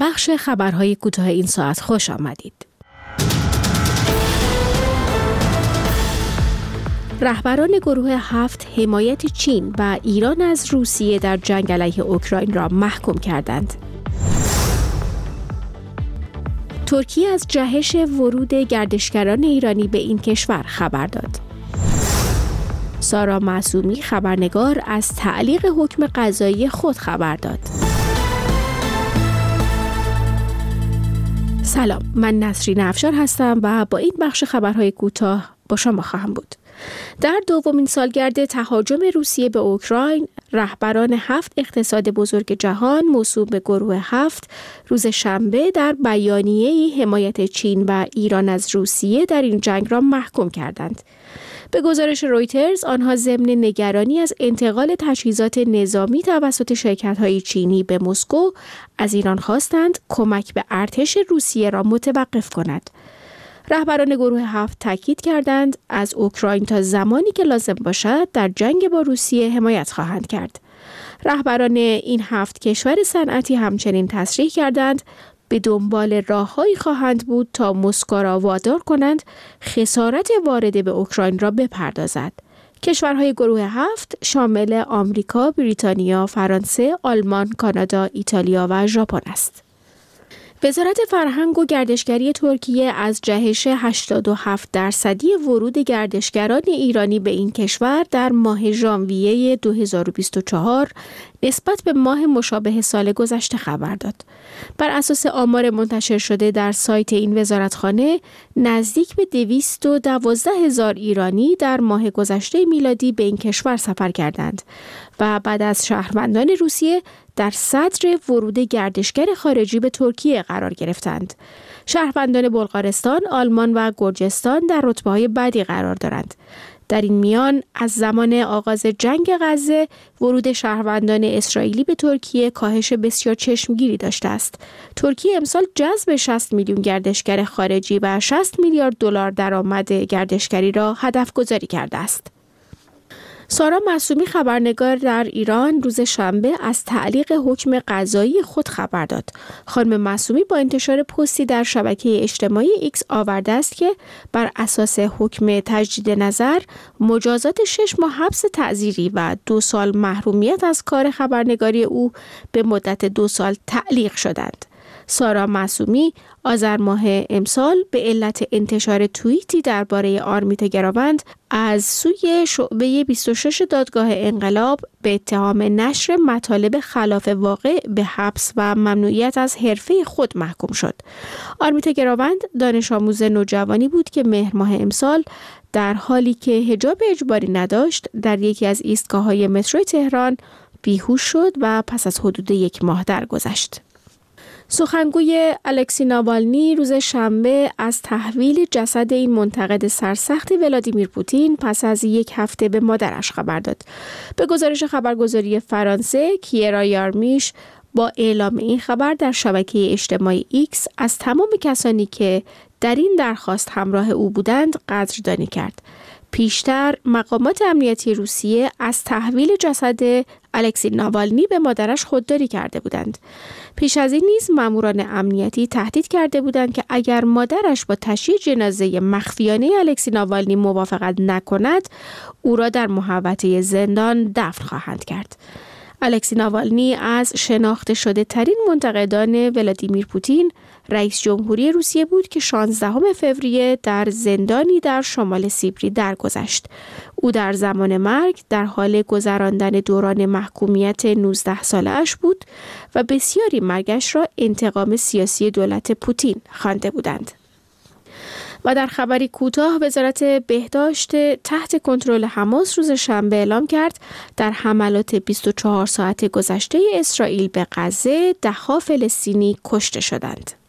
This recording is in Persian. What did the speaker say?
بخش خبرهای کوتاه این ساعت خوش آمدید. رهبران گروه هفت حمایت چین و ایران از روسیه در جنگ علیه اوکراین را محکوم کردند. ترکیه از جهش ورود گردشگران ایرانی به این کشور خبر داد. سارا معصومی خبرنگار از تعلیق حکم قضایی خود خبر داد. سلام من نسرین افشار هستم و با این بخش خبرهای کوتاه با شما خواهم بود. در دومین سالگرد تهاجم روسیه به اوکراین رهبران هفت اقتصاد بزرگ جهان موسوم به گروه هفت روز شنبه در بیانیه حمایت چین و ایران از روسیه در این جنگ را محکوم کردند. به گزارش رویترز آنها ضمن نگرانی از انتقال تجهیزات نظامی توسط شرکت های چینی به مسکو از ایران خواستند کمک به ارتش روسیه را متوقف کند. رهبران گروه هفت تاکید کردند از اوکراین تا زمانی که لازم باشد در جنگ با روسیه حمایت خواهند کرد. رهبران این هفت کشور صنعتی همچنین تصریح کردند به دنبال راههایی خواهند بود تا مسکو را وادار کنند خسارت وارده به اوکراین را بپردازد. کشورهای گروه هفت شامل آمریکا، بریتانیا، فرانسه، آلمان، کانادا، ایتالیا و ژاپن است. وزارت فرهنگ و گردشگری ترکیه از جهش 87 درصدی ورود گردشگران ایرانی به این کشور در ماه ژانویه 2024 نسبت به ماه مشابه سال گذشته خبر داد. بر اساس آمار منتشر شده در سایت این وزارتخانه نزدیک به 212 هزار ایرانی در ماه گذشته میلادی به این کشور سفر کردند و بعد از شهروندان روسیه در صدر ورود گردشگر خارجی به ترکیه قرار گرفتند. شهروندان بلغارستان، آلمان و گرجستان در رتبه های بدی قرار دارند. در این میان از زمان آغاز جنگ غزه ورود شهروندان اسرائیلی به ترکیه کاهش بسیار چشمگیری داشته است. ترکیه امسال جذب 60 میلیون گردشگر خارجی و 60 میلیارد دلار درآمد گردشگری را هدف گذاری کرده است. سارا معصومی خبرنگار در ایران روز شنبه از تعلیق حکم قضایی خود خبر داد. خانم معصومی با انتشار پستی در شبکه اجتماعی ایکس آورده است که بر اساس حکم تجدید نظر مجازات شش ماه حبس تعزیری و دو سال محرومیت از کار خبرنگاری او به مدت دو سال تعلیق شدند. سارا معصومی آذر ماه امسال به علت انتشار توییتی درباره آرمیتا گراوند از سوی شعبه 26 دادگاه انقلاب به اتهام نشر مطالب خلاف واقع به حبس و ممنوعیت از حرفه خود محکوم شد. آرمیتا گراوند دانش آموز نوجوانی بود که مهر ماه امسال در حالی که هجاب اجباری نداشت در یکی از ایستگاه های مترو تهران بیهوش شد و پس از حدود یک ماه درگذشت. سخنگوی الکسی ناوالنی روز شنبه از تحویل جسد این منتقد سرسخت ولادیمیر پوتین پس از یک هفته به مادرش خبر داد. به گزارش خبرگزاری فرانسه کیرا یارمیش با اعلام این خبر در شبکه اجتماعی ایکس از تمام کسانی که در این درخواست همراه او بودند قدردانی کرد. پیشتر مقامات امنیتی روسیه از تحویل جسد الکسی ناوالنی به مادرش خودداری کرده بودند. پیش از این نیز ماموران امنیتی تهدید کرده بودند که اگر مادرش با تشییع جنازه مخفیانه الکسی ناوالنی موافقت نکند او را در محوطه زندان دفن خواهند کرد الکسی ناوالنی از شناخته شده ترین منتقدان ولادیمیر پوتین رئیس جمهوری روسیه بود که 16 فوریه در زندانی در شمال سیبری درگذشت. او در زمان مرگ در حال گذراندن دوران محکومیت 19 ساله اش بود و بسیاری مرگش را انتقام سیاسی دولت پوتین خوانده بودند. و در خبری کوتاه وزارت بهداشت تحت کنترل حماس روز شنبه اعلام کرد در حملات 24 ساعت گذشته اسرائیل به غزه دهها فلسطینی کشته شدند.